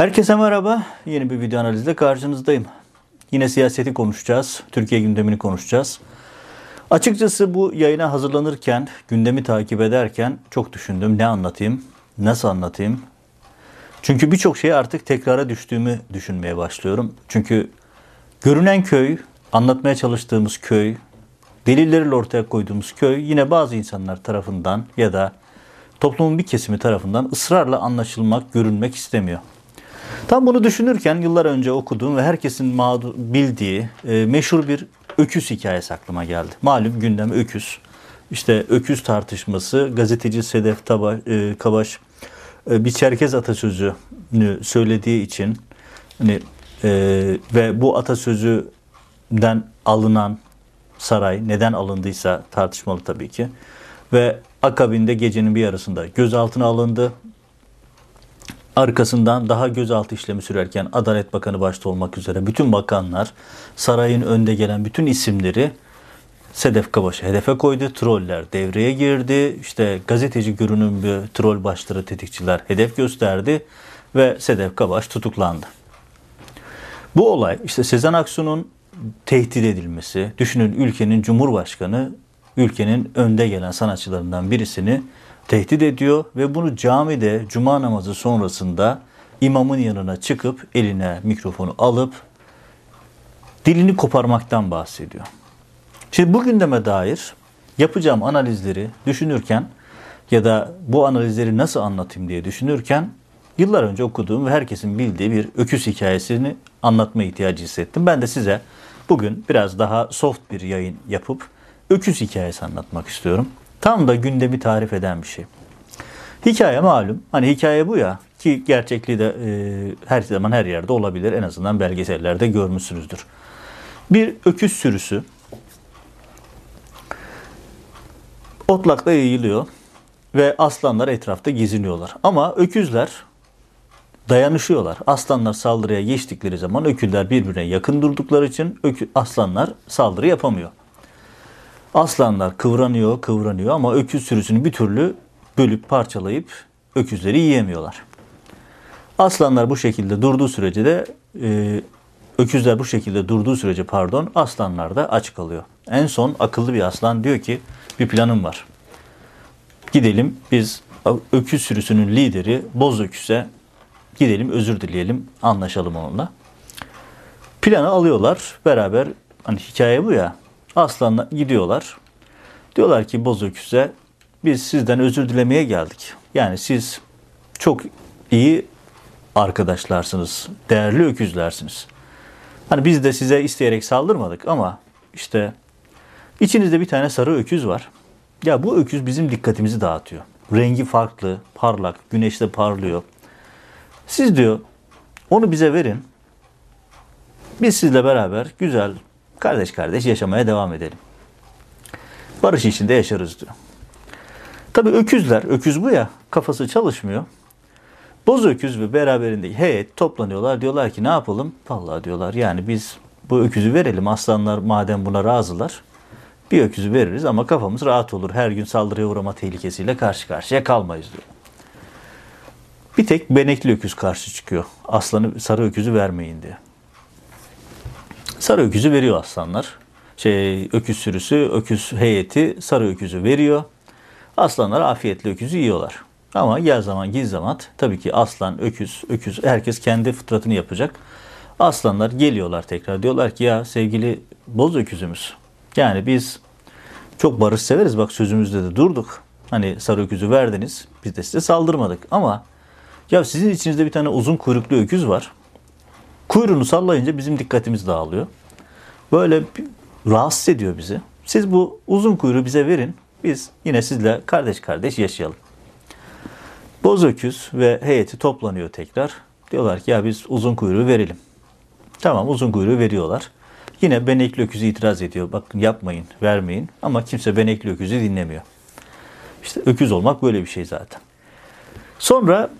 Herkese merhaba. Yeni bir video analizle karşınızdayım. Yine siyaseti konuşacağız. Türkiye gündemini konuşacağız. Açıkçası bu yayına hazırlanırken, gündemi takip ederken çok düşündüm. Ne anlatayım? Nasıl anlatayım? Çünkü birçok şeyi artık tekrara düştüğümü düşünmeye başlıyorum. Çünkü görünen köy, anlatmaya çalıştığımız köy, delilleriyle ortaya koyduğumuz köy yine bazı insanlar tarafından ya da toplumun bir kesimi tarafından ısrarla anlaşılmak, görünmek istemiyor. Tam bunu düşünürken yıllar önce okuduğum ve herkesin mağdur, bildiği e, meşhur bir öküz hikayesi aklıma geldi. Malum gündem öküz. İşte öküz tartışması gazeteci Sedef Taba, e, Kabaş e, bir Çerkez atasözünü söylediği için hani e, ve bu atasözüden alınan saray neden alındıysa tartışmalı tabii ki ve akabinde gecenin bir yarısında gözaltına alındı. Arkasından daha gözaltı işlemi sürerken Adalet Bakanı başta olmak üzere bütün bakanlar sarayın önde gelen bütün isimleri Sedef Kabaş'ı hedefe koydu. Troller devreye girdi. İşte gazeteci görünümlü troll başları tetikçiler hedef gösterdi ve Sedef Kabaş tutuklandı. Bu olay işte Sezen Aksu'nun tehdit edilmesi, düşünün ülkenin cumhurbaşkanı ülkenin önde gelen sanatçılarından birisini tehdit ediyor ve bunu camide cuma namazı sonrasında imamın yanına çıkıp eline mikrofonu alıp dilini koparmaktan bahsediyor. Şimdi bu gündeme dair yapacağım analizleri düşünürken ya da bu analizleri nasıl anlatayım diye düşünürken yıllar önce okuduğum ve herkesin bildiği bir öküz hikayesini anlatma ihtiyacı hissettim. Ben de size bugün biraz daha soft bir yayın yapıp öküz hikayesi anlatmak istiyorum. Tam da gündemi tarif eden bir şey. Hikaye malum. Hani hikaye bu ya ki gerçekliği de e, her zaman her yerde olabilir. En azından belgesellerde görmüşsünüzdür. Bir öküz sürüsü otlakta yayılıyor ve aslanlar etrafta geziniyorlar. Ama öküzler dayanışıyorlar. Aslanlar saldırıya geçtikleri zaman öküzler birbirine yakın durdukları için ökü, aslanlar saldırı yapamıyor. Aslanlar kıvranıyor, kıvranıyor ama öküz sürüsünü bir türlü bölüp parçalayıp öküzleri yiyemiyorlar. Aslanlar bu şekilde durduğu sürece de e, öküzler bu şekilde durduğu sürece pardon aslanlar da aç kalıyor. En son akıllı bir aslan diyor ki bir planım var. Gidelim biz öküz sürüsünün lideri Boz Öküz'e gidelim özür dileyelim anlaşalım onunla. Planı alıyorlar beraber hani hikaye bu ya aslanla gidiyorlar. Diyorlar ki Boz Öküz'e biz sizden özür dilemeye geldik. Yani siz çok iyi arkadaşlarsınız, değerli öküzlersiniz. Hani biz de size isteyerek saldırmadık ama işte içinizde bir tane sarı öküz var. Ya bu öküz bizim dikkatimizi dağıtıyor. Rengi farklı, parlak, güneşte parlıyor. Siz diyor onu bize verin. Biz sizle beraber güzel kardeş kardeş yaşamaya devam edelim. Barış içinde yaşarız diyor. Tabii öküzler, öküz bu ya, kafası çalışmıyor. Boz öküz ve beraberindeki heyet toplanıyorlar. Diyorlar ki ne yapalım? Vallahi diyorlar yani biz bu öküzü verelim. Aslanlar madem buna razılar. Bir öküzü veririz ama kafamız rahat olur. Her gün saldırıya uğrama tehlikesiyle karşı karşıya kalmayız diyor. Bir tek benekli öküz karşı çıkıyor. Aslanı sarı öküzü vermeyin diye. Sarı öküzü veriyor aslanlar. Şey, öküz sürüsü, öküz heyeti sarı öküzü veriyor. Aslanlar afiyetle öküzü yiyorlar. Ama gel zaman giz zaman tabii ki aslan, öküz, öküz herkes kendi fıtratını yapacak. Aslanlar geliyorlar tekrar diyorlar ki ya sevgili boz öküzümüz. Yani biz çok barış severiz bak sözümüzde de durduk. Hani sarı öküzü verdiniz biz de size saldırmadık ama ya sizin içinizde bir tane uzun kuyruklu öküz var. Kuyruğunu sallayınca bizim dikkatimiz dağılıyor. Böyle rahatsız ediyor bizi. Siz bu uzun kuyruğu bize verin. Biz yine sizle kardeş kardeş yaşayalım. Boz öküz ve heyeti toplanıyor tekrar. Diyorlar ki ya biz uzun kuyruğu verelim. Tamam uzun kuyruğu veriyorlar. Yine benekli öküzü itiraz ediyor. Bakın yapmayın, vermeyin. Ama kimse benekli öküzü dinlemiyor. İşte öküz olmak böyle bir şey zaten. Sonra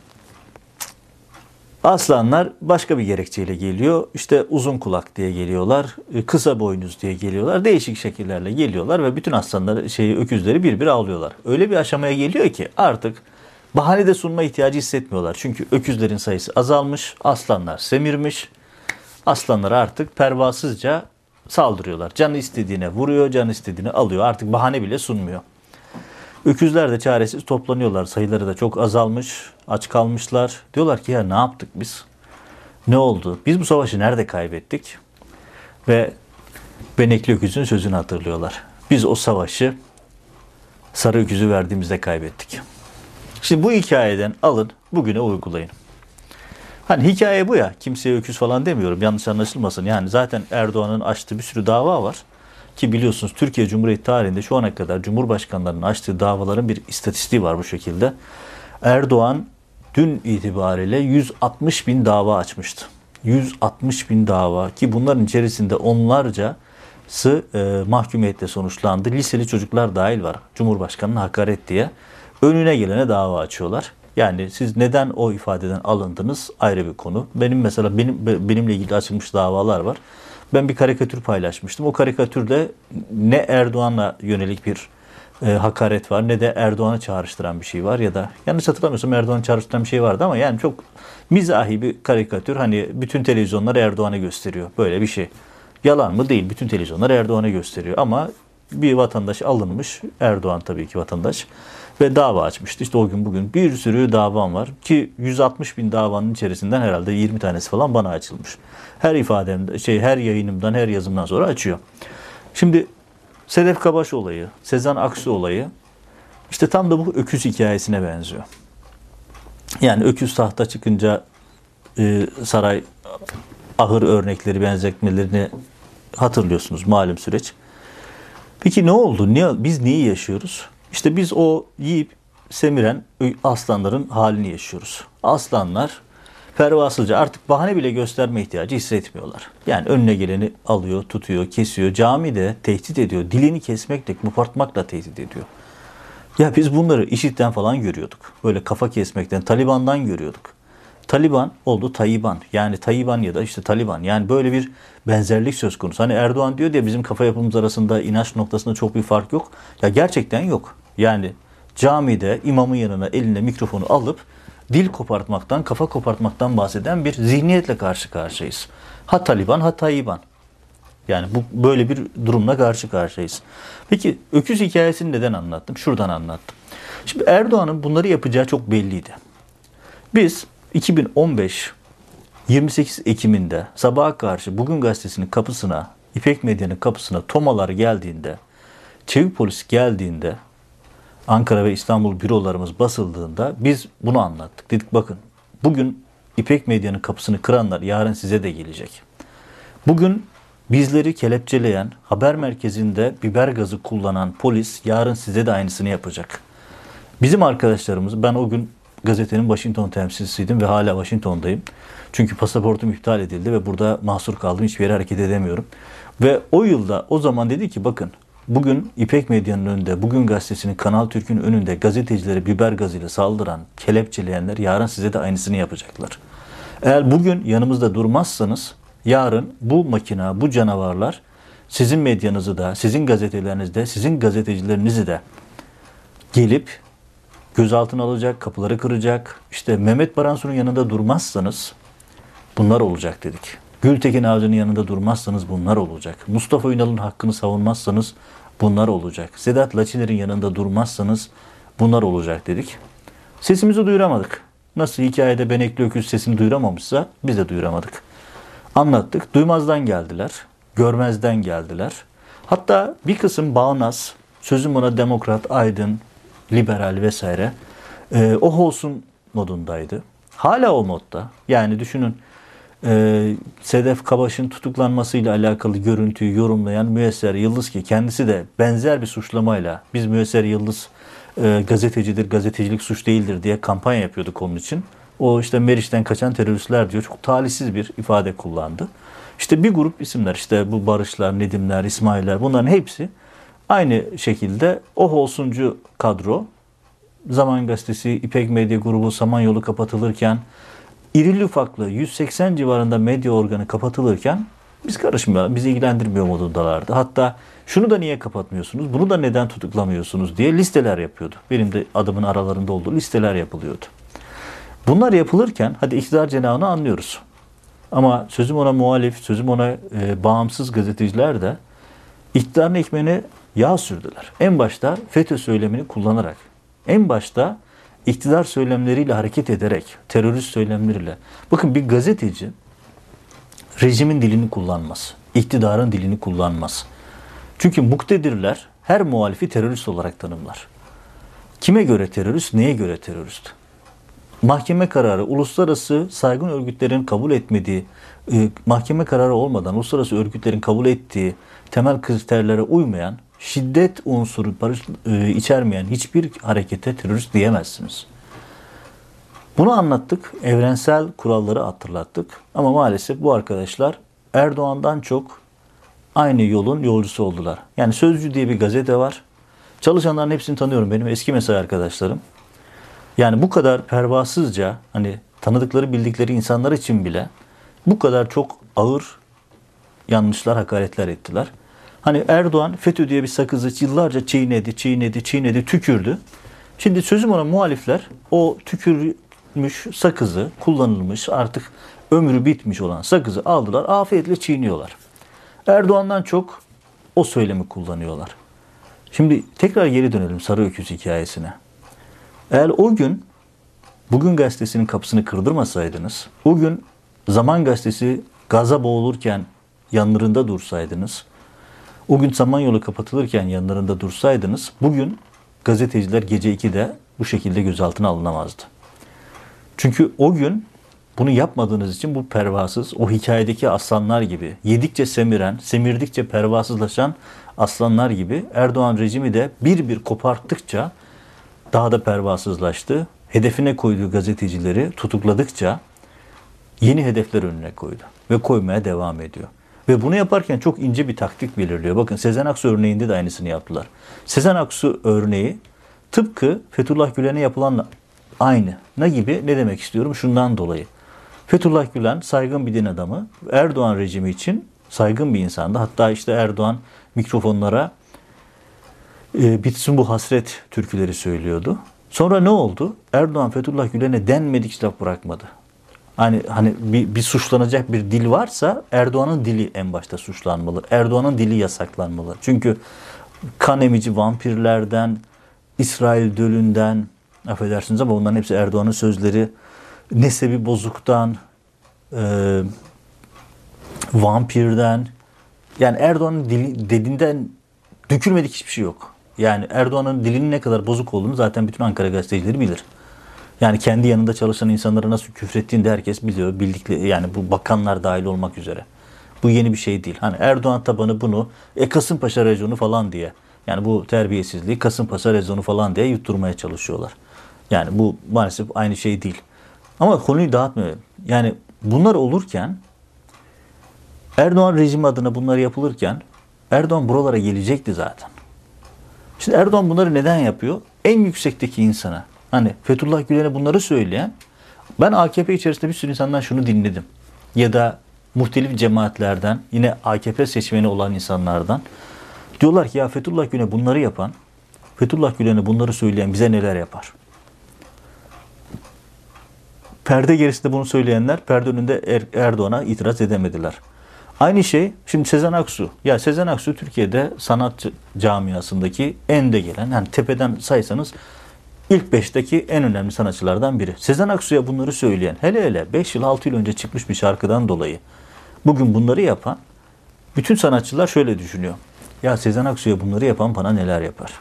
Aslanlar başka bir gerekçeyle geliyor. İşte uzun kulak diye geliyorlar, e, kısa boynuz diye geliyorlar. Değişik şekillerle geliyorlar ve bütün aslanları, şeyi, öküzleri bir bir avlıyorlar. Öyle bir aşamaya geliyor ki artık bahane de sunma ihtiyacı hissetmiyorlar. Çünkü öküzlerin sayısı azalmış, aslanlar semirmiş. Aslanlara artık pervasızca saldırıyorlar. Canı istediğine vuruyor, canı istediğini alıyor. Artık bahane bile sunmuyor. Öküzler de çaresiz toplanıyorlar. Sayıları da çok azalmış, aç kalmışlar. Diyorlar ki ya ne yaptık biz? Ne oldu? Biz bu savaşı nerede kaybettik? Ve Benekli Öküz'ün sözünü hatırlıyorlar. Biz o savaşı sarı öküzü verdiğimizde kaybettik. Şimdi bu hikayeden alın, bugüne uygulayın. Hani hikaye bu ya. Kimseye öküz falan demiyorum. Yanlış anlaşılmasın. Yani zaten Erdoğan'ın açtığı bir sürü dava var. Ki biliyorsunuz Türkiye Cumhuriyeti tarihinde şu ana kadar Cumhurbaşkanlarının açtığı davaların bir istatistiği var bu şekilde. Erdoğan dün itibariyle 160 bin dava açmıştı. 160 bin dava ki bunların içerisinde onlarcası e, mahkumiyetle sonuçlandı. Liseli çocuklar dahil var. Cumhurbaşkanı'na hakaret diye. Önüne gelene dava açıyorlar. Yani siz neden o ifadeden alındınız ayrı bir konu. Benim mesela benim benimle ilgili açılmış davalar var. Ben bir karikatür paylaşmıştım. O karikatürde ne Erdoğan'a yönelik bir e, hakaret var ne de Erdoğan'ı çağrıştıran bir şey var ya da yanlış hatırlamıyorsam Erdoğan'ı çağrıştıran bir şey vardı ama yani çok mizahi bir karikatür. Hani bütün televizyonlar Erdoğan'ı gösteriyor. Böyle bir şey. Yalan mı? Değil. Bütün televizyonlar Erdoğan'ı gösteriyor. Ama bir vatandaş alınmış. Erdoğan tabii ki vatandaş. Ve dava açmıştı. İşte o gün bugün bir sürü davam var. Ki 160 bin davanın içerisinden herhalde 20 tanesi falan bana açılmış. Her ifademde, şey her yayınımdan, her yazımdan sonra açıyor. Şimdi Sedef Kabaş olayı, Sezen Aksu olayı işte tam da bu öküz hikayesine benziyor. Yani öküz tahta çıkınca e, saray ahır örnekleri, benzetmelerini hatırlıyorsunuz malum süreç. Peki ne oldu? Niye, biz neyi yaşıyoruz? İşte biz o yiyip semiren aslanların halini yaşıyoruz. Aslanlar pervasızca artık bahane bile gösterme ihtiyacı hissetmiyorlar. Yani önüne geleni alıyor, tutuyor, kesiyor. Camide tehdit ediyor. Dilini kesmekle, kopartmakla tehdit ediyor. Ya biz bunları IŞİD'den falan görüyorduk. Böyle kafa kesmekten, Taliban'dan görüyorduk. Taliban oldu Tayyiban. Yani Tayyiban ya da işte Taliban. Yani böyle bir benzerlik söz konusu. Hani Erdoğan diyor diye bizim kafa yapımız arasında inanç noktasında çok bir fark yok. Ya gerçekten yok. Yani camide imamın yanına eline mikrofonu alıp dil kopartmaktan, kafa kopartmaktan bahseden bir zihniyetle karşı karşıyayız. Ha Taliban ha Tayyiban. Yani bu böyle bir durumla karşı karşıyayız. Peki öküz hikayesini neden anlattım? Şuradan anlattım. Şimdi Erdoğan'ın bunları yapacağı çok belliydi. Biz 2015 28 Ekim'inde sabaha karşı Bugün Gazetesi'nin kapısına, İpek Medya'nın kapısına tomalar geldiğinde, Çevik Polis geldiğinde, Ankara ve İstanbul bürolarımız basıldığında biz bunu anlattık. Dedik bakın bugün İpek Medya'nın kapısını kıranlar yarın size de gelecek. Bugün bizleri kelepçeleyen, haber merkezinde biber gazı kullanan polis yarın size de aynısını yapacak. Bizim arkadaşlarımız, ben o gün gazetenin Washington temsilcisiydim ve hala Washington'dayım. Çünkü pasaportum iptal edildi ve burada mahsur kaldım. Hiçbir yere hareket edemiyorum. Ve o yılda o zaman dedi ki bakın bugün İpek Medya'nın önünde, bugün gazetesinin Kanal Türk'ün önünde gazetecilere biber gazıyla saldıran, kelepçeleyenler yarın size de aynısını yapacaklar. Eğer bugün yanımızda durmazsanız yarın bu makina, bu canavarlar sizin medyanızı da, sizin gazetelerinizde, sizin gazetecilerinizi de gelip gözaltına alacak, kapıları kıracak. İşte Mehmet Baransu'nun yanında durmazsanız bunlar olacak dedik. Gültekin Avcı'nın yanında durmazsanız bunlar olacak. Mustafa Ünal'ın hakkını savunmazsanız bunlar olacak. Sedat Laçiner'in yanında durmazsanız bunlar olacak dedik. Sesimizi duyuramadık. Nasıl hikayede Benekli Öküz sesini duyuramamışsa biz de duyuramadık. Anlattık. Duymazdan geldiler. Görmezden geldiler. Hatta bir kısım bağnaz, sözüm ona demokrat, aydın, liberal vesaire e, o olsun modundaydı. Hala o modda. Yani düşünün e, Sedef Kabaş'ın tutuklanmasıyla alakalı görüntüyü yorumlayan Müesser Yıldız ki kendisi de benzer bir suçlamayla biz Müesser Yıldız e, gazetecidir, gazetecilik suç değildir diye kampanya yapıyorduk onun için. O işte Meriç'ten kaçan teröristler diyor. Çok talihsiz bir ifade kullandı. İşte bir grup isimler işte bu Barışlar, Nedimler, İsmail'ler bunların hepsi Aynı şekilde o olsuncu kadro Zaman Gazetesi, İpek Medya Grubu, Samanyolu kapatılırken irili ufaklı 180 civarında medya organı kapatılırken Biz karışmıyor, bizi ilgilendirmiyor modundalardı. Hatta şunu da niye kapatmıyorsunuz, bunu da neden tutuklamıyorsunuz diye listeler yapıyordu. Benim de adımın aralarında olduğu listeler yapılıyordu. Bunlar yapılırken hadi iktidar cenahını anlıyoruz. Ama sözüm ona muhalif, sözüm ona e, bağımsız gazeteciler de iktidarın ekmeğine yağ sürdüler. En başta FETÖ söylemini kullanarak, en başta iktidar söylemleriyle hareket ederek, terörist söylemleriyle. Bakın bir gazeteci rejimin dilini kullanmaz. iktidarın dilini kullanmaz. Çünkü muktedirler her muhalifi terörist olarak tanımlar. Kime göre terörist, neye göre terörist? Mahkeme kararı, uluslararası saygın örgütlerin kabul etmediği, e, mahkeme kararı olmadan uluslararası örgütlerin kabul ettiği temel kriterlere uymayan, şiddet unsuru barış, e, içermeyen hiçbir harekete terörist diyemezsiniz. Bunu anlattık, evrensel kuralları hatırlattık. Ama maalesef bu arkadaşlar Erdoğan'dan çok aynı yolun yolcusu oldular. Yani Sözcü diye bir gazete var. Çalışanların hepsini tanıyorum. Benim eski mesai arkadaşlarım. Yani bu kadar pervasızca hani tanıdıkları bildikleri insanlar için bile bu kadar çok ağır yanlışlar, hakaretler ettiler. Hani Erdoğan FETÖ diye bir sakızı yıllarca çiğnedi, çiğnedi, çiğnedi, tükürdü. Şimdi sözüm ona muhalifler o tükürmüş sakızı, kullanılmış artık ömrü bitmiş olan sakızı aldılar, afiyetle çiğniyorlar. Erdoğan'dan çok o söylemi kullanıyorlar. Şimdi tekrar geri dönelim Sarı Öküz hikayesine. Eğer o gün Bugün gazetesinin kapısını kırdırmasaydınız, o gün Zaman gazetesi gaza boğulurken yanlarında dursaydınız, o gün Samanyolu kapatılırken yanlarında dursaydınız, bugün gazeteciler gece 2'de bu şekilde gözaltına alınamazdı. Çünkü o gün bunu yapmadığınız için bu pervasız, o hikayedeki aslanlar gibi, yedikçe semiren, semirdikçe pervasızlaşan aslanlar gibi Erdoğan rejimi de bir bir koparttıkça daha da pervasızlaştı. Hedefine koyduğu gazetecileri tutukladıkça yeni hedefler önüne koydu ve koymaya devam ediyor. Ve bunu yaparken çok ince bir taktik belirliyor. Bakın Sezen Aksu örneğinde de aynısını yaptılar. Sezen Aksu örneği tıpkı Fethullah Gülen'e yapılan aynı. Ne gibi? Ne demek istiyorum? Şundan dolayı. Fethullah Gülen saygın bir din adamı. Erdoğan rejimi için saygın bir insandı. Hatta işte Erdoğan mikrofonlara e, bitsin bu hasret türküleri söylüyordu. Sonra ne oldu? Erdoğan Fethullah Gülen'e denmedik laf bırakmadı. Hani hani bir, bir suçlanacak bir dil varsa Erdoğan'ın dili en başta suçlanmalı. Erdoğan'ın dili yasaklanmalı. Çünkü kan emici vampirlerden, İsrail dölünden, affedersiniz ama bunların hepsi Erdoğan'ın sözleri. Nesebi bozuktan, e, vampirden, yani Erdoğan'ın dili, dediğinden dökülmedik hiçbir şey yok. Yani Erdoğan'ın dilinin ne kadar bozuk olduğunu zaten bütün Ankara gazetecileri bilir. Yani kendi yanında çalışan insanlara nasıl küfrettiğini de herkes biliyor. Bildikleri yani bu bakanlar dahil olmak üzere. Bu yeni bir şey değil. Hani Erdoğan tabanı bunu e Kasımpaşa rejonu falan diye. Yani bu terbiyesizliği Kasımpaşa rejonu falan diye yutturmaya çalışıyorlar. Yani bu maalesef aynı şey değil. Ama konuyu dağıtmıyor. Yani bunlar olurken Erdoğan rejimi adına bunlar yapılırken Erdoğan buralara gelecekti zaten. Şimdi Erdoğan bunları neden yapıyor? En yüksekteki insana. Hani Fethullah Gülen'e bunları söyleyen ben AKP içerisinde bir sürü insandan şunu dinledim. Ya da muhtelif cemaatlerden yine AKP seçmeni olan insanlardan diyorlar ki ya Fethullah Gülen'e bunları yapan Fethullah Gülen'e bunları söyleyen bize neler yapar? Perde gerisinde bunu söyleyenler perde önünde er, Erdoğan'a itiraz edemediler. Aynı şey şimdi Sezen Aksu. Ya Sezen Aksu Türkiye'de sanat camiasındaki en de gelen yani tepeden saysanız ilk beşteki en önemli sanatçılardan biri. Sezen Aksu'ya bunları söyleyen hele hele 5 yıl 6 yıl önce çıkmış bir şarkıdan dolayı bugün bunları yapan bütün sanatçılar şöyle düşünüyor. Ya Sezen Aksu'ya bunları yapan bana neler yapar?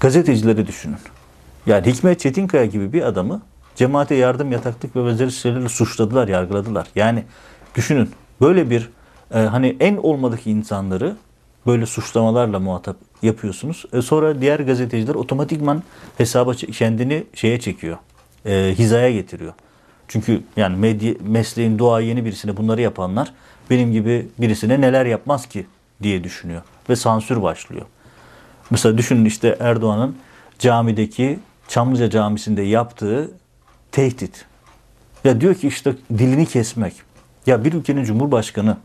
Gazetecileri düşünün. Yani Hikmet Çetinkaya gibi bir adamı cemaate yardım, yataklık ve benzeri şeylerle suçladılar, yargıladılar. Yani düşünün böyle bir e, hani en olmadık insanları böyle suçlamalarla muhatap yapıyorsunuz. E, sonra diğer gazeteciler otomatikman hesaba kendini şeye çekiyor. E, hizaya getiriyor. Çünkü yani medya, mesleğin doğa yeni birisine bunları yapanlar benim gibi birisine neler yapmaz ki diye düşünüyor. Ve sansür başlıyor. Mesela düşünün işte Erdoğan'ın camideki Çamlıca Camisi'nde yaptığı tehdit. Ya diyor ki işte dilini kesmek. Ya bir ülkenin cumhurbaşkanı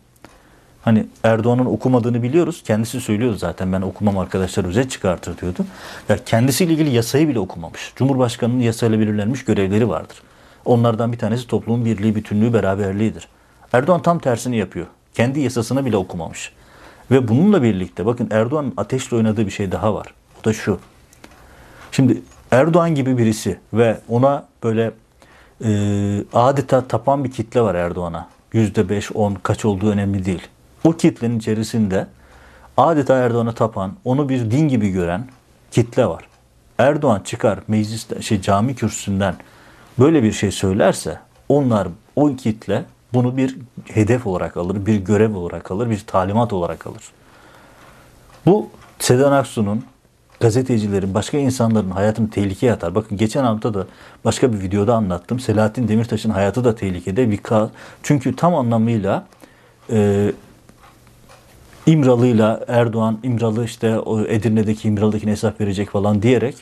Hani Erdoğan'ın okumadığını biliyoruz. Kendisi söylüyordu zaten ben okumam arkadaşlar özet çıkartır diyordu. Ya kendisiyle ilgili yasayı bile okumamış. Cumhurbaşkanının yasayla belirlenmiş görevleri vardır. Onlardan bir tanesi toplumun birliği, bütünlüğü, beraberliğidir. Erdoğan tam tersini yapıyor. Kendi yasasını bile okumamış. Ve bununla birlikte bakın Erdoğan'ın ateşle oynadığı bir şey daha var. O da şu. Şimdi Erdoğan gibi birisi ve ona böyle e, adeta tapan bir kitle var Erdoğan'a. Yüzde beş, on kaç olduğu önemli değil. O kitlenin içerisinde adeta Erdoğan'a tapan, onu bir din gibi gören kitle var. Erdoğan çıkar mecliste şey cami kürsüsünden böyle bir şey söylerse onlar o kitle bunu bir hedef olarak alır, bir görev olarak alır, bir talimat olarak alır. Bu Sedan Aksu'nun gazetecilerin, başka insanların hayatını tehlikeye atar. Bakın geçen hafta da başka bir videoda anlattım. Selahattin Demirtaş'ın hayatı da tehlikede. Çünkü tam anlamıyla e, İmralı'yla Erdoğan İmralı işte o Edirne'deki İmralı'dakine hesap verecek falan diyerek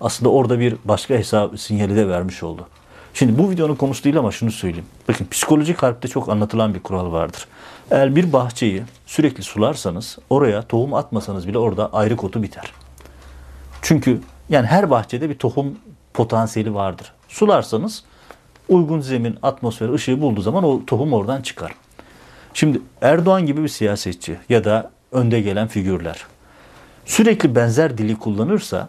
aslında orada bir başka hesap sinyali de vermiş oldu. Şimdi bu videonun konusu değil ama şunu söyleyeyim. Bakın psikolojik harpte çok anlatılan bir kural vardır. Eğer bir bahçeyi sürekli sularsanız oraya tohum atmasanız bile orada ayrı kotu biter. Çünkü yani her bahçede bir tohum potansiyeli vardır. Sularsanız uygun zemin, atmosfer, ışığı bulduğu zaman o tohum oradan çıkar. Şimdi Erdoğan gibi bir siyasetçi ya da önde gelen figürler sürekli benzer dili kullanırsa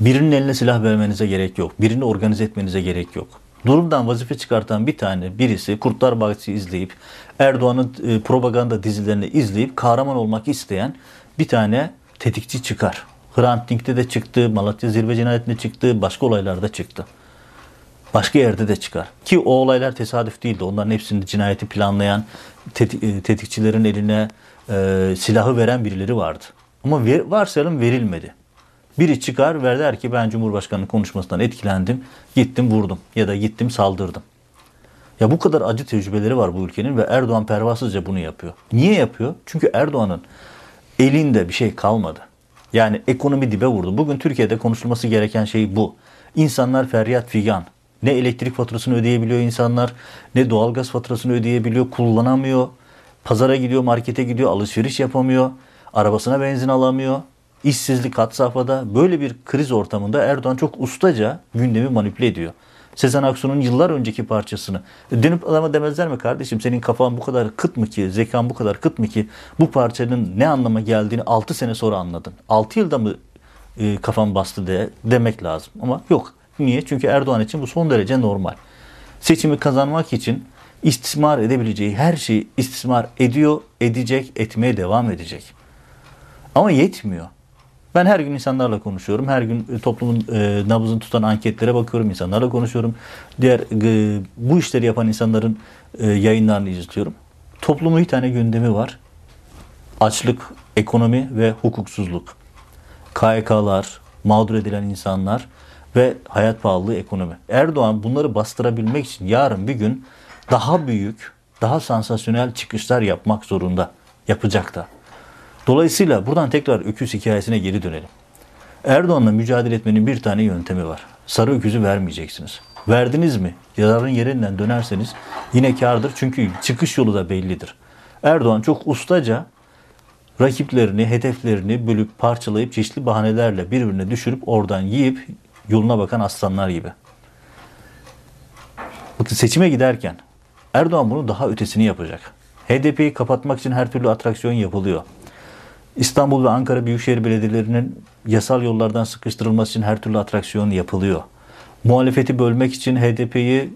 birinin eline silah vermenize gerek yok. Birini organize etmenize gerek yok. Durumdan vazife çıkartan bir tane birisi Kurtlar Vadisi izleyip Erdoğan'ın e, propaganda dizilerini izleyip kahraman olmak isteyen bir tane tetikçi çıkar. Hrant Dink'te de çıktı, Malatya Zirve Cinayeti'nde çıktı, başka olaylarda çıktı. Başka yerde de çıkar. Ki o olaylar tesadüf değildi. Onların hepsinde cinayeti planlayan, e, tetikçilerin eline e, silahı veren birileri vardı. Ama ver, varsayalım verilmedi. Biri çıkar ve der ki ben Cumhurbaşkanı'nın konuşmasından etkilendim, gittim vurdum ya da gittim saldırdım. Ya bu kadar acı tecrübeleri var bu ülkenin ve Erdoğan pervasızca bunu yapıyor. Niye yapıyor? Çünkü Erdoğan'ın elinde bir şey kalmadı. Yani ekonomi dibe vurdu. Bugün Türkiye'de konuşulması gereken şey bu. İnsanlar feryat figan. Ne elektrik faturasını ödeyebiliyor insanlar, ne doğalgaz faturasını ödeyebiliyor, kullanamıyor. Pazara gidiyor, markete gidiyor, alışveriş yapamıyor. Arabasına benzin alamıyor. İşsizlik had safhada. Böyle bir kriz ortamında Erdoğan çok ustaca gündemi manipüle ediyor. Sezen Aksu'nun yıllar önceki parçasını dönüp adama demezler mi kardeşim senin kafan bu kadar kıt mı ki, zekan bu kadar kıt mı ki bu parçanın ne anlama geldiğini 6 sene sonra anladın. 6 yılda mı e, kafan bastı de demek lazım ama yok. Niye? Çünkü Erdoğan için bu son derece normal. Seçimi kazanmak için istismar edebileceği her şeyi istismar ediyor, edecek, etmeye devam edecek. Ama yetmiyor. Ben her gün insanlarla konuşuyorum. Her gün e, toplumun e, nabzını tutan anketlere bakıyorum. insanlarla konuşuyorum. Diğer e, bu işleri yapan insanların e, yayınlarını izliyorum. Toplumun bir tane gündemi var. Açlık, ekonomi ve hukuksuzluk. KYK'lar, mağdur edilen insanlar ve hayat pahalılığı ekonomi. Erdoğan bunları bastırabilmek için yarın bir gün daha büyük, daha sansasyonel çıkışlar yapmak zorunda. Yapacak da. Dolayısıyla buradan tekrar öküz hikayesine geri dönelim. Erdoğan'la mücadele etmenin bir tane yöntemi var. Sarı öküzü vermeyeceksiniz. Verdiniz mi? Yararın yerinden dönerseniz yine kardır. Çünkü çıkış yolu da bellidir. Erdoğan çok ustaca rakiplerini, hedeflerini bölüp parçalayıp çeşitli bahanelerle birbirine düşürüp oradan yiyip yoluna bakan aslanlar gibi. Bakın seçime giderken Erdoğan bunu daha ötesini yapacak. HDP'yi kapatmak için her türlü atraksiyon yapılıyor. İstanbul ve Ankara Büyükşehir Belediyelerinin yasal yollardan sıkıştırılması için her türlü atraksiyon yapılıyor. Muhalefeti bölmek için HDP'yi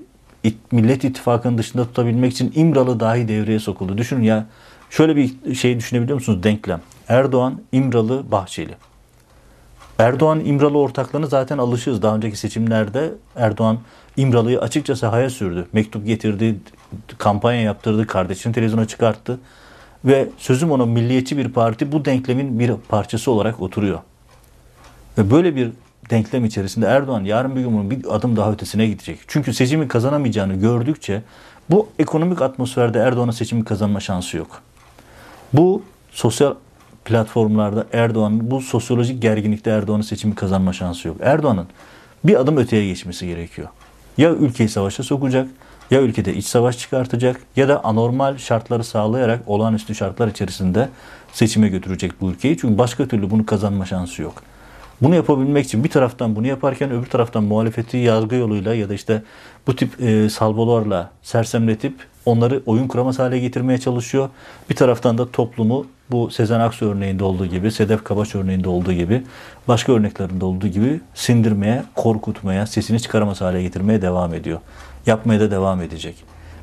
Millet İttifakı'nın dışında tutabilmek için İmralı dahi devreye sokuldu. Düşünün ya şöyle bir şey düşünebiliyor musunuz? Denklem. Erdoğan, İmralı, Bahçeli. Erdoğan İmralı ortaklığını zaten alışığız. Daha önceki seçimlerde Erdoğan İmralı'yı açıkça sahaya sürdü. Mektup getirdi, kampanya yaptırdı, kardeşini televizyona çıkarttı. Ve sözüm ona milliyetçi bir parti bu denklemin bir parçası olarak oturuyor. Ve böyle bir denklem içerisinde Erdoğan yarın bir gün bunun bir adım daha ötesine gidecek. Çünkü seçimi kazanamayacağını gördükçe bu ekonomik atmosferde Erdoğan'ın seçimi kazanma şansı yok. Bu sosyal platformlarda Erdoğan'ın bu sosyolojik gerginlikte Erdoğan'ın seçimi kazanma şansı yok. Erdoğan'ın bir adım öteye geçmesi gerekiyor. Ya ülkeyi savaşa sokacak ya ülkede iç savaş çıkartacak ya da anormal şartları sağlayarak olağanüstü şartlar içerisinde seçime götürecek bu ülkeyi. Çünkü başka türlü bunu kazanma şansı yok. Bunu yapabilmek için bir taraftan bunu yaparken öbür taraftan muhalefeti yargı yoluyla ya da işte bu tip e, salvolarla sersemletip onları oyun kuramaz hale getirmeye çalışıyor. Bir taraftan da toplumu bu Sezen Aksu örneğinde olduğu gibi, Sedef Kabaş örneğinde olduğu gibi, başka örneklerinde olduğu gibi sindirmeye, korkutmaya, sesini çıkaramaz hale getirmeye devam ediyor. Yapmaya da devam edecek.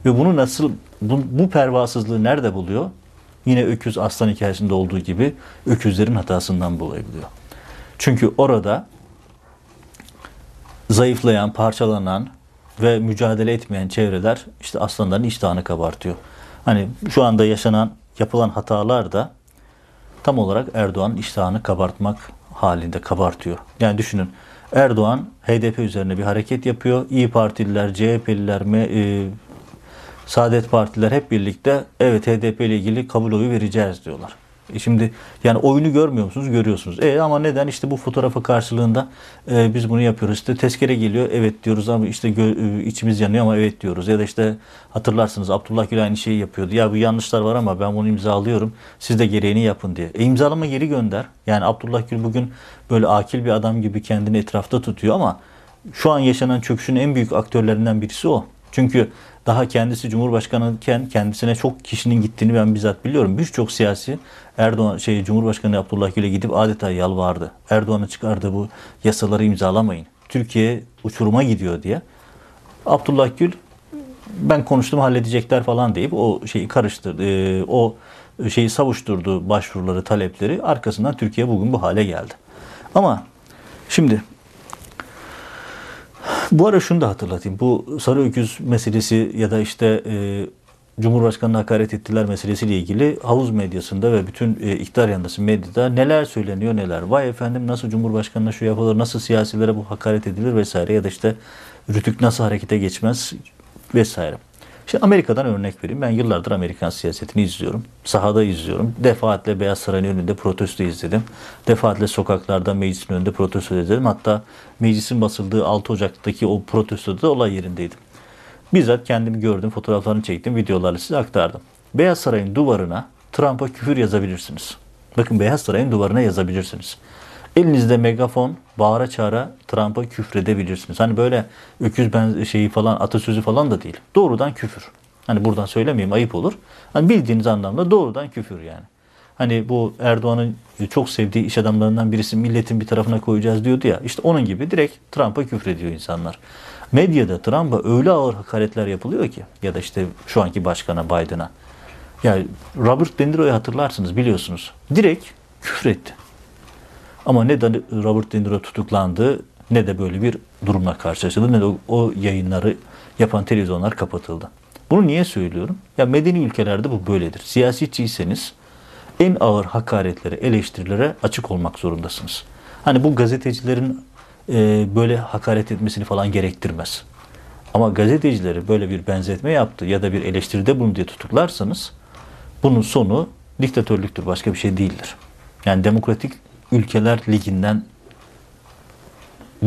Ve bunu nasıl, bu, bu pervasızlığı nerede buluyor? Yine öküz aslan hikayesinde olduğu gibi öküzlerin hatasından bulabiliyor. Çünkü orada zayıflayan, parçalanan ve mücadele etmeyen çevreler işte aslanların iştahını kabartıyor. Hani şu anda yaşanan, yapılan hatalar da tam olarak Erdoğan'ın iştahını kabartmak halinde kabartıyor. Yani düşünün Erdoğan HDP üzerine bir hareket yapıyor. İyi Partililer, CHP'liler, e, Saadet Partiler hep birlikte evet HDP ile ilgili kabul oyu vereceğiz diyorlar. E şimdi yani oyunu görmüyor musunuz? Görüyorsunuz. E ama neden işte bu fotoğrafa karşılığında e, biz bunu yapıyoruz. İşte tezkere geliyor evet diyoruz ama işte gö- e, içimiz yanıyor ama evet diyoruz. Ya da işte hatırlarsınız Abdullah Gül aynı şeyi yapıyordu. Ya bu yanlışlar var ama ben bunu imzalıyorum. Siz de gereğini yapın diye. E imzalama geri gönder. Yani Abdullah Gül bugün böyle akil bir adam gibi kendini etrafta tutuyor ama şu an yaşanan çöküşün en büyük aktörlerinden birisi o. Çünkü daha kendisi Cumhurbaşkanıken kendisine çok kişinin gittiğini ben bizzat biliyorum. Birçok siyasi Erdoğan şey Cumhurbaşkanı Abdullah Gül'e gidip adeta yalvardı. Erdoğan'ın çıkardığı bu yasaları imzalamayın. Türkiye uçuruma gidiyor diye. Abdullah Gül ben konuştum halledecekler falan deyip o şeyi karıştırdı. E, o şeyi savuşturdu başvuruları, talepleri. Arkasından Türkiye bugün bu hale geldi. Ama şimdi bu ara şunu da hatırlatayım. Bu sarı öküz meselesi ya da işte e, Cumhurbaşkanı'na hakaret ettiler meselesiyle ilgili havuz medyasında ve bütün e, iktidar yanlısı medyada neler söyleniyor neler. Vay efendim nasıl Cumhurbaşkanı'na şu yapılır, nasıl siyasilere bu hakaret edilir vesaire ya da işte Rütük nasıl harekete geçmez vesaire. Şimdi Amerika'dan örnek vereyim. Ben yıllardır Amerikan siyasetini izliyorum. Sahada izliyorum. Defaatle Beyaz Saray'ın önünde protesto izledim. Defaatle sokaklarda meclisin önünde protesto izledim. Hatta meclisin basıldığı 6 Ocak'taki o protestoda da olay yerindeydim. Bizzat kendimi gördüm, fotoğraflarını çektim, videolarla size aktardım. Beyaz Saray'ın duvarına Trump'a küfür yazabilirsiniz. Bakın Beyaz Saray'ın duvarına yazabilirsiniz. Elinizde megafon bağıra çağıra Trump'a küfredebilirsiniz. Hani böyle öküz ben şeyi falan atasözü falan da değil. Doğrudan küfür. Hani buradan söylemeyeyim ayıp olur. Hani bildiğiniz anlamda doğrudan küfür yani. Hani bu Erdoğan'ın çok sevdiği iş adamlarından birisi milletin bir tarafına koyacağız diyordu ya. İşte onun gibi direkt Trump'a küfrediyor insanlar. Medyada Trump'a öyle ağır hakaretler yapılıyor ki ya da işte şu anki başkana Biden'a. Yani Robert De Niro'yu hatırlarsınız biliyorsunuz. Direkt küfretti. Ama ne de Robert De Niro tutuklandı ne de böyle bir durumla karşılaşıldı ne de o, yayınları yapan televizyonlar kapatıldı. Bunu niye söylüyorum? Ya medeni ülkelerde bu böyledir. Siyasetçiyseniz en ağır hakaretlere, eleştirilere açık olmak zorundasınız. Hani bu gazetecilerin e, böyle hakaret etmesini falan gerektirmez. Ama gazetecileri böyle bir benzetme yaptı ya da bir eleştiride bunu diye tutuklarsanız bunun sonu diktatörlüktür, başka bir şey değildir. Yani demokratik ülkeler liginden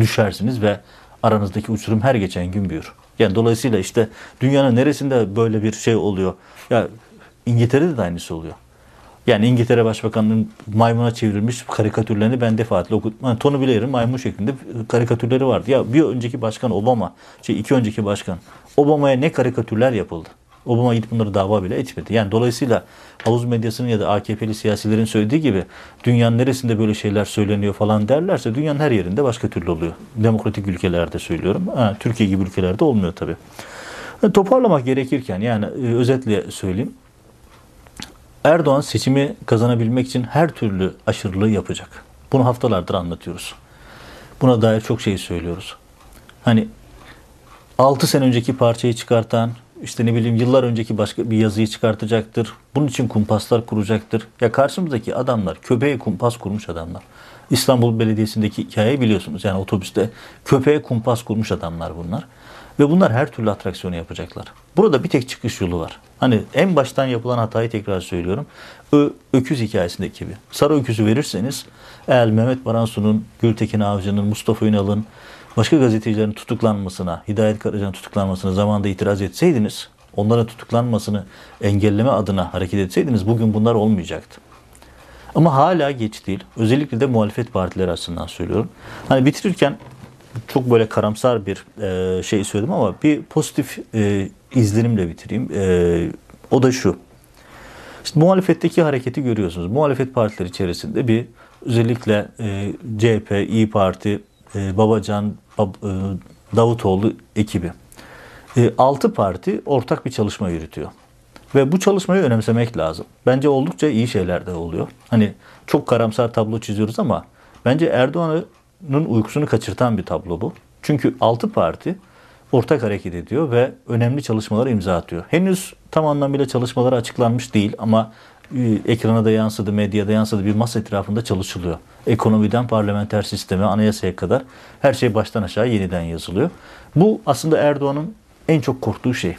düşersiniz ve aranızdaki uçurum her geçen gün büyür. Yani dolayısıyla işte dünyanın neresinde böyle bir şey oluyor? Ya İngiltere'de de aynısı oluyor. Yani İngiltere Başbakanı'nın maymuna çevrilmiş karikatürlerini ben defaatle okudum. Yani Tony Blair'in maymun şeklinde karikatürleri vardı. Ya bir önceki başkan Obama, şey iki önceki başkan Obama'ya ne karikatürler yapıldı. Obama gidip bunları dava bile etmedi. Yani dolayısıyla havuz medyasının ya da AKP'li siyasilerin söylediği gibi dünyanın neresinde böyle şeyler söyleniyor falan derlerse dünyanın her yerinde başka türlü oluyor. Demokratik ülkelerde söylüyorum. Ha, Türkiye gibi ülkelerde olmuyor tabii. Yani toparlamak gerekirken yani e, özetle söyleyeyim. Erdoğan seçimi kazanabilmek için her türlü aşırılığı yapacak. Bunu haftalardır anlatıyoruz. Buna dair çok şey söylüyoruz. Hani 6 sene önceki parçayı çıkartan, işte ne bileyim yıllar önceki başka bir yazıyı çıkartacaktır. Bunun için kumpaslar kuracaktır. Ya karşımızdaki adamlar köpeğe kumpas kurmuş adamlar. İstanbul Belediyesi'ndeki hikayeyi biliyorsunuz. Yani otobüste köpeğe kumpas kurmuş adamlar bunlar. Ve bunlar her türlü atraksiyonu yapacaklar. Burada bir tek çıkış yolu var. Hani en baştan yapılan hatayı tekrar söylüyorum. Ö, öküz hikayesindeki gibi. Sarı öküzü verirseniz eğer Mehmet Baransu'nun, Gültekin Avcı'nın, Mustafa Ünal'ın başka gazetecilerin tutuklanmasına, Hidayet Karacan'ın tutuklanmasına zamanında itiraz etseydiniz, onların tutuklanmasını engelleme adına hareket etseydiniz bugün bunlar olmayacaktı. Ama hala geç değil. Özellikle de muhalefet partileri açısından söylüyorum. Hani bitirirken çok böyle karamsar bir e, şey söyledim ama bir pozitif e, izlenimle bitireyim. E, o da şu. İşte muhalefetteki hareketi görüyorsunuz. Muhalefet partileri içerisinde bir özellikle e, CHP, İyi Parti, e, Babacan, Bab, Davutoğlu ekibi. E, 6 parti ortak bir çalışma yürütüyor. Ve bu çalışmayı önemsemek lazım. Bence oldukça iyi şeyler de oluyor. Hani çok karamsar tablo çiziyoruz ama bence Erdoğan'ın uykusunu kaçırtan bir tablo bu. Çünkü 6 parti ortak hareket ediyor ve önemli çalışmalara imza atıyor. Henüz tam anlamıyla çalışmaları açıklanmış değil ama e, ekrana da yansıdı, medyada yansıdı bir masa etrafında çalışılıyor. Ekonomiden parlamenter sisteme, anayasaya kadar her şey baştan aşağı yeniden yazılıyor. Bu aslında Erdoğan'ın en çok korktuğu şey.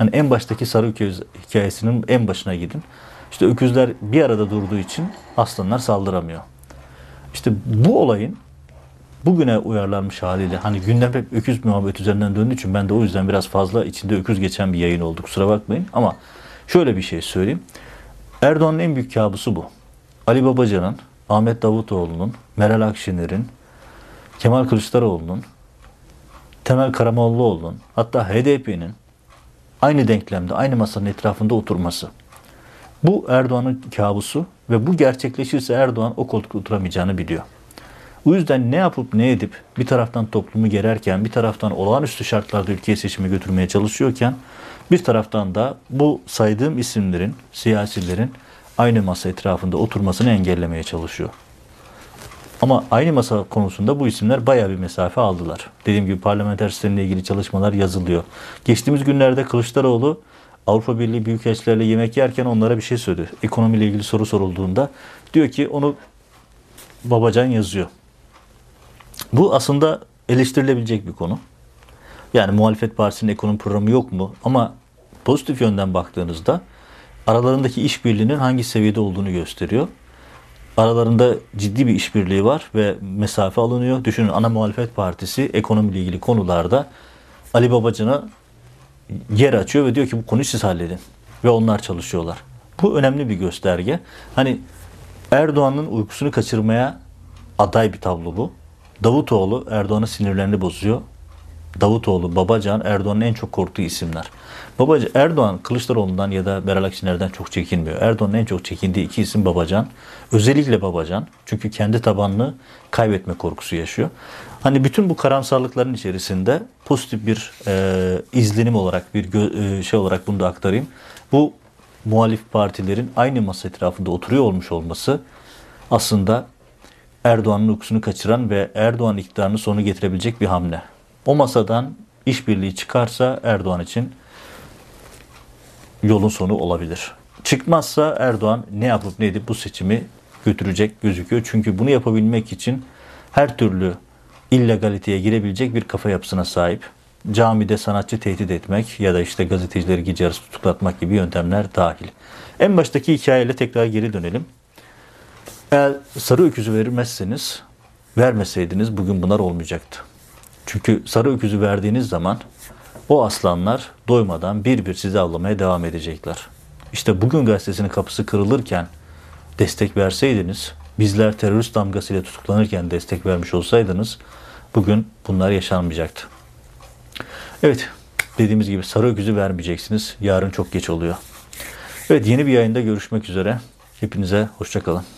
Yani en baştaki sarı öküz hikayesinin en başına gidin. İşte öküzler bir arada durduğu için aslanlar saldıramıyor. İşte bu olayın bugüne uyarlanmış haliyle hani gündem hep öküz muhabbet üzerinden döndüğü için ben de o yüzden biraz fazla içinde öküz geçen bir yayın oldu kusura bakmayın ama şöyle bir şey söyleyeyim. Erdoğan'ın en büyük kabusu bu. Ali Babacan'ın, Ahmet Davutoğlu'nun, Meral Akşener'in, Kemal Kılıçdaroğlu'nun, Temel Karamollaoğlu'nun hatta HDP'nin aynı denklemde, aynı masanın etrafında oturması. Bu Erdoğan'ın kabusu ve bu gerçekleşirse Erdoğan o koltukta oturamayacağını biliyor. Bu yüzden ne yapıp ne edip bir taraftan toplumu gererken bir taraftan olağanüstü şartlarda ülkeyi seçime götürmeye çalışıyorken bir taraftan da bu saydığım isimlerin, siyasilerin aynı masa etrafında oturmasını engellemeye çalışıyor. Ama aynı masa konusunda bu isimler bayağı bir mesafe aldılar. Dediğim gibi parlamenter sistemle ilgili çalışmalar yazılıyor. Geçtiğimiz günlerde Kılıçdaroğlu Avrupa Birliği büyükelçilerle yemek yerken onlara bir şey söyledi. Ekonomiyle ilgili soru sorulduğunda diyor ki onu Babacan yazıyor. Bu aslında eleştirilebilecek bir konu. Yani muhalefet partisinin ekonomi programı yok mu? Ama pozitif yönden baktığınızda aralarındaki işbirliğinin hangi seviyede olduğunu gösteriyor. Aralarında ciddi bir işbirliği var ve mesafe alınıyor. Düşünün ana muhalefet partisi ekonomiyle ilgili konularda Ali Babacan'a yer açıyor ve diyor ki bu konuyu siz halledin. Ve onlar çalışıyorlar. Bu önemli bir gösterge. Hani Erdoğan'ın uykusunu kaçırmaya aday bir tablo bu. Davutoğlu Erdoğan'ın sinirlerini bozuyor. Davutoğlu, Babacan Erdoğan'ın en çok korktuğu isimler. Babacan, Erdoğan Kılıçdaroğlu'ndan ya da Meral Akşener'den çok çekinmiyor. Erdoğan'ın en çok çekindiği iki isim Babacan. Özellikle Babacan. Çünkü kendi tabanını kaybetme korkusu yaşıyor. Hani bütün bu karamsarlıkların içerisinde pozitif bir e, izlenim olarak bir gö- e, şey olarak bunu da aktarayım. Bu muhalif partilerin aynı masa etrafında oturuyor olmuş olması aslında Erdoğan'ın uykusunu kaçıran ve Erdoğan iktidarını sonu getirebilecek bir hamle. O masadan işbirliği çıkarsa Erdoğan için yolun sonu olabilir. Çıkmazsa Erdoğan ne yapıp ne edip bu seçimi götürecek gözüküyor. Çünkü bunu yapabilmek için her türlü illegaliteye girebilecek bir kafa yapısına sahip. Camide sanatçı tehdit etmek ya da işte gazetecileri gece tutuklatmak gibi yöntemler dahil. En baştaki hikayeyle tekrar geri dönelim. Eğer sarı öküzü verilmezseniz, vermeseydiniz bugün bunlar olmayacaktı. Çünkü sarı öküzü verdiğiniz zaman o aslanlar doymadan bir bir sizi avlamaya devam edecekler. İşte bugün gazetesinin kapısı kırılırken destek verseydiniz, bizler terörist damgasıyla tutuklanırken destek vermiş olsaydınız bugün bunlar yaşanmayacaktı. Evet, dediğimiz gibi sarı öküzü vermeyeceksiniz. Yarın çok geç oluyor. Evet, yeni bir yayında görüşmek üzere. Hepinize hoşçakalın.